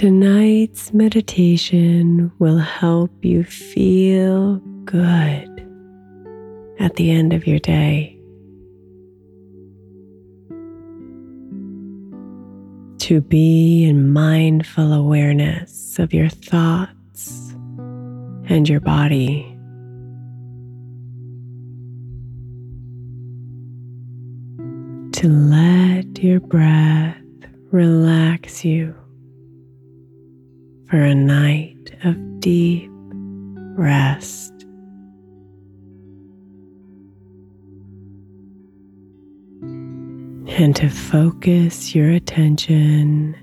Tonight's meditation will help you feel good at the end of your day. To be in mindful awareness of your thoughts and your body. To let your breath relax you for a night of deep rest. And to focus your attention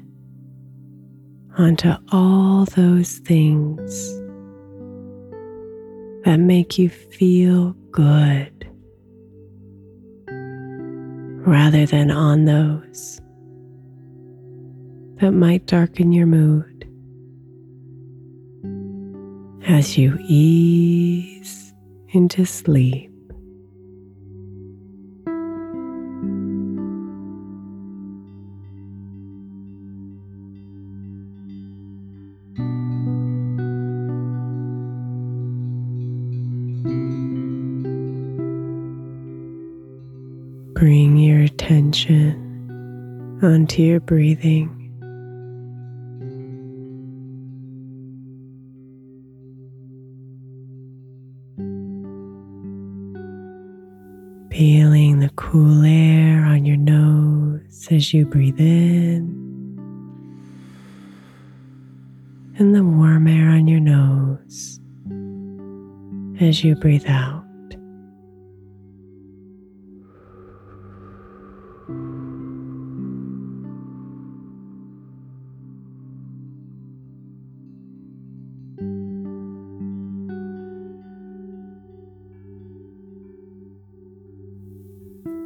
onto all those things that make you feel good rather than on those that might darken your mood as you ease into sleep. Bring your attention onto your breathing. Cool air on your nose as you breathe in, and the warm air on your nose as you breathe out.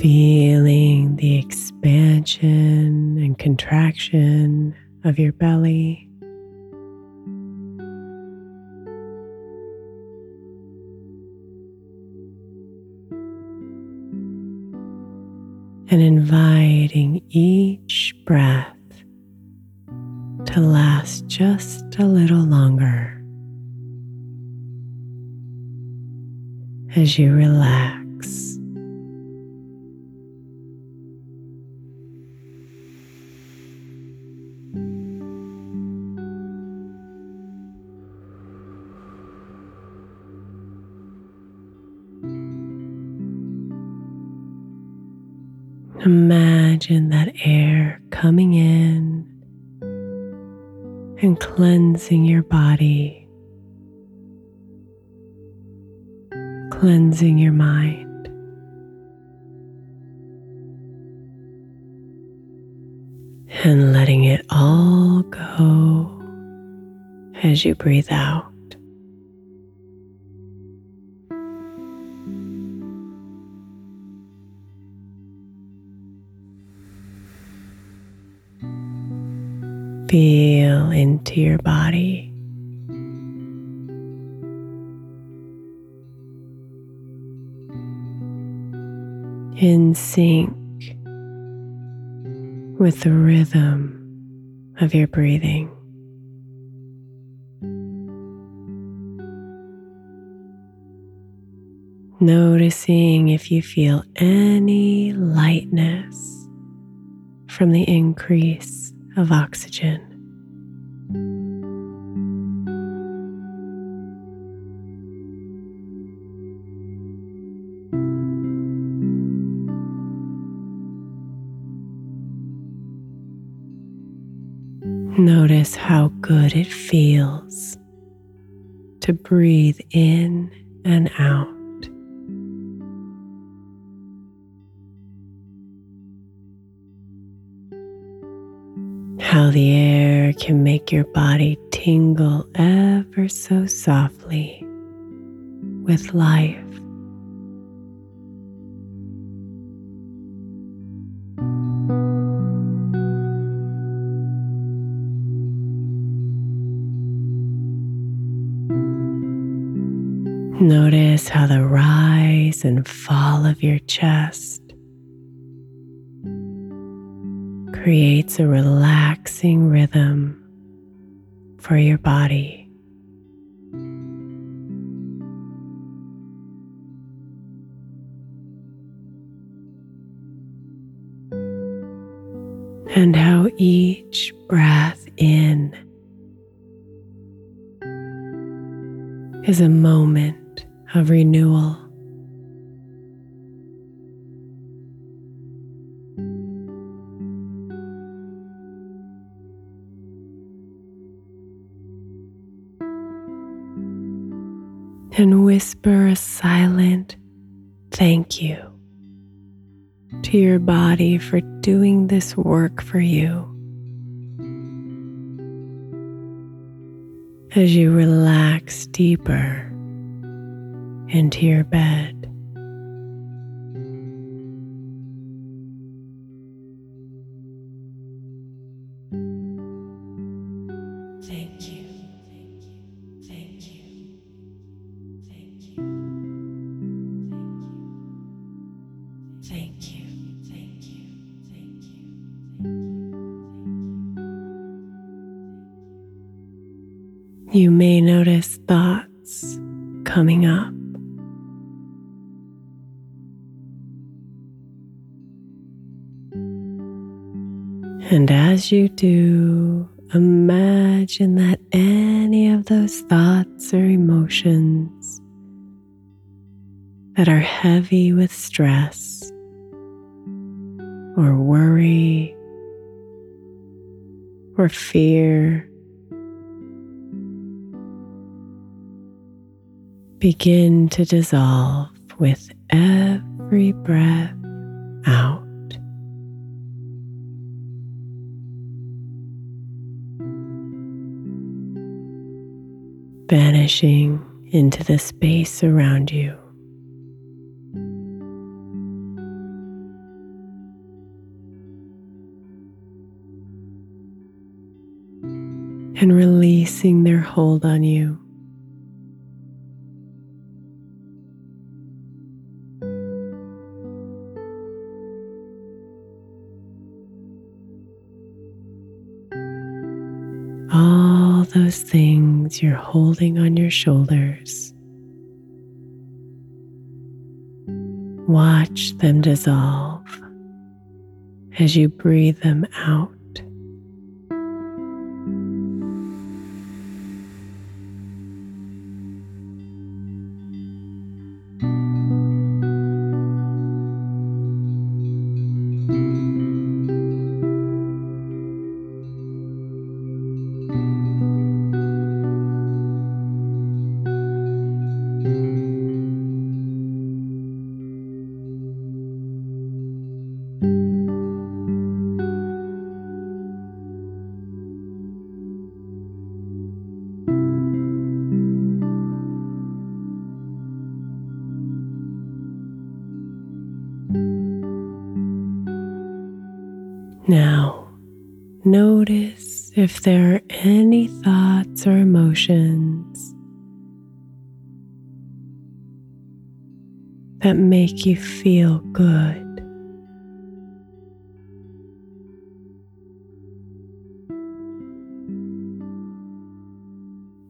Feeling the expansion and contraction of your belly. Imagine that air coming in and cleansing your body, cleansing your mind. And letting it all go as you breathe out. Feel into your body. In sync with the rhythm of your breathing. Noticing if you feel any lightness from the increase of oxygen. Notice how good it feels to breathe in and out. How the air can make your body tingle ever so softly with life. Notice how the rise and fall of your chest creates a relaxing rhythm for your body. And how each breath in is a moment of renewal. Whisper a silent thank you to your body for doing this work for you. As you relax deeper into your bed. You may notice thoughts coming up. And as you do, imagine that any of those thoughts or emotions that are heavy with stress or worry or fear begin to dissolve with every breath out. Vanishing into the space around you. And releasing their hold on you. Those things you're holding on your shoulders. Watch them dissolve as you breathe them out. Now, notice if there are any thoughts or emotions that make you feel good.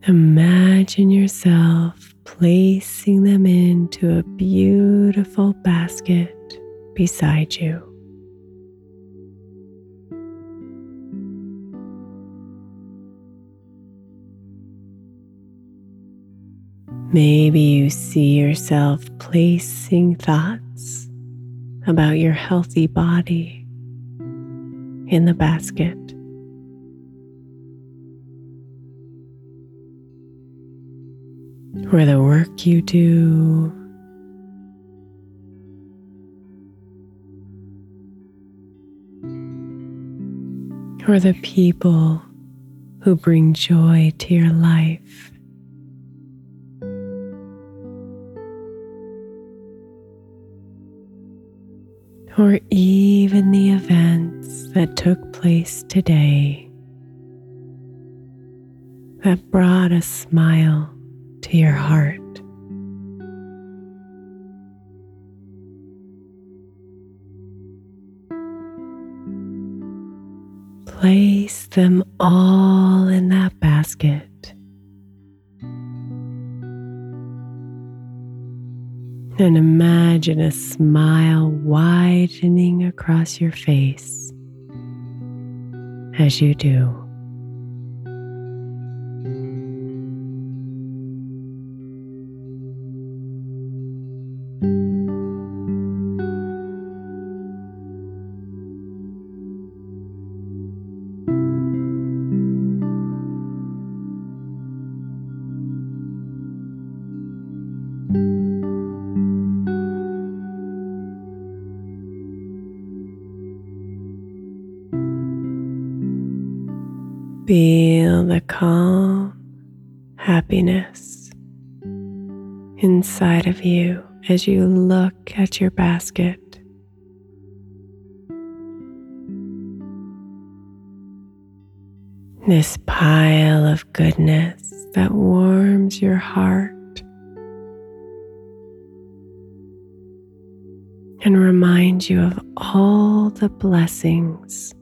Imagine yourself placing them into a beautiful basket beside you. Maybe you see yourself placing thoughts about your healthy body in the basket. Or the work you do, or the people who bring joy to your life. Or even the events that took place today that brought a smile to your heart. Place them all in that basket. And imagine a smile widening across your face as you do. Feel the calm happiness inside of you as you look at your basket. This pile of goodness that warms your heart and reminds you of all the blessings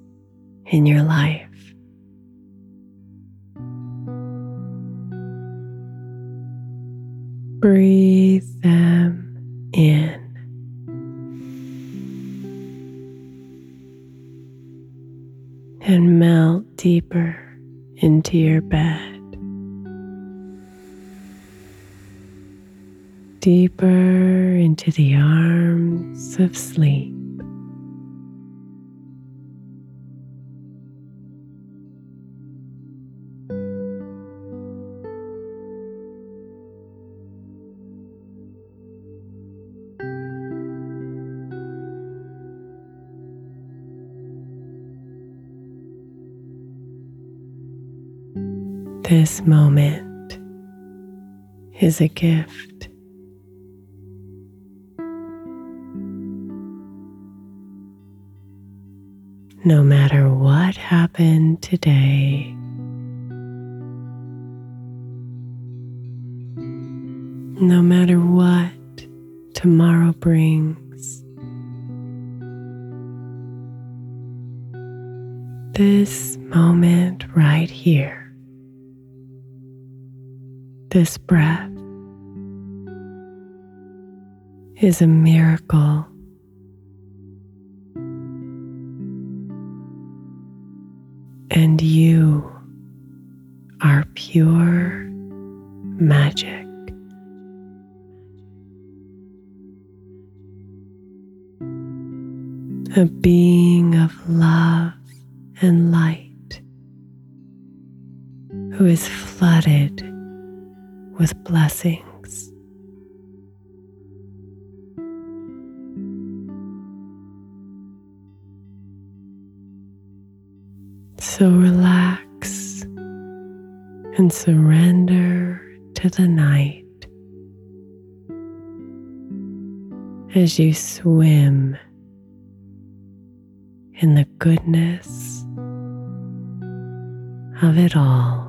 in your life. This moment is a gift. No matter what happened today, no matter what tomorrow brings, this moment right here, this breath, is a miracle. And you are pure magic. A being of love and light who is flooded with blessings. So relax and surrender to the night as you swim in the goodness of it all.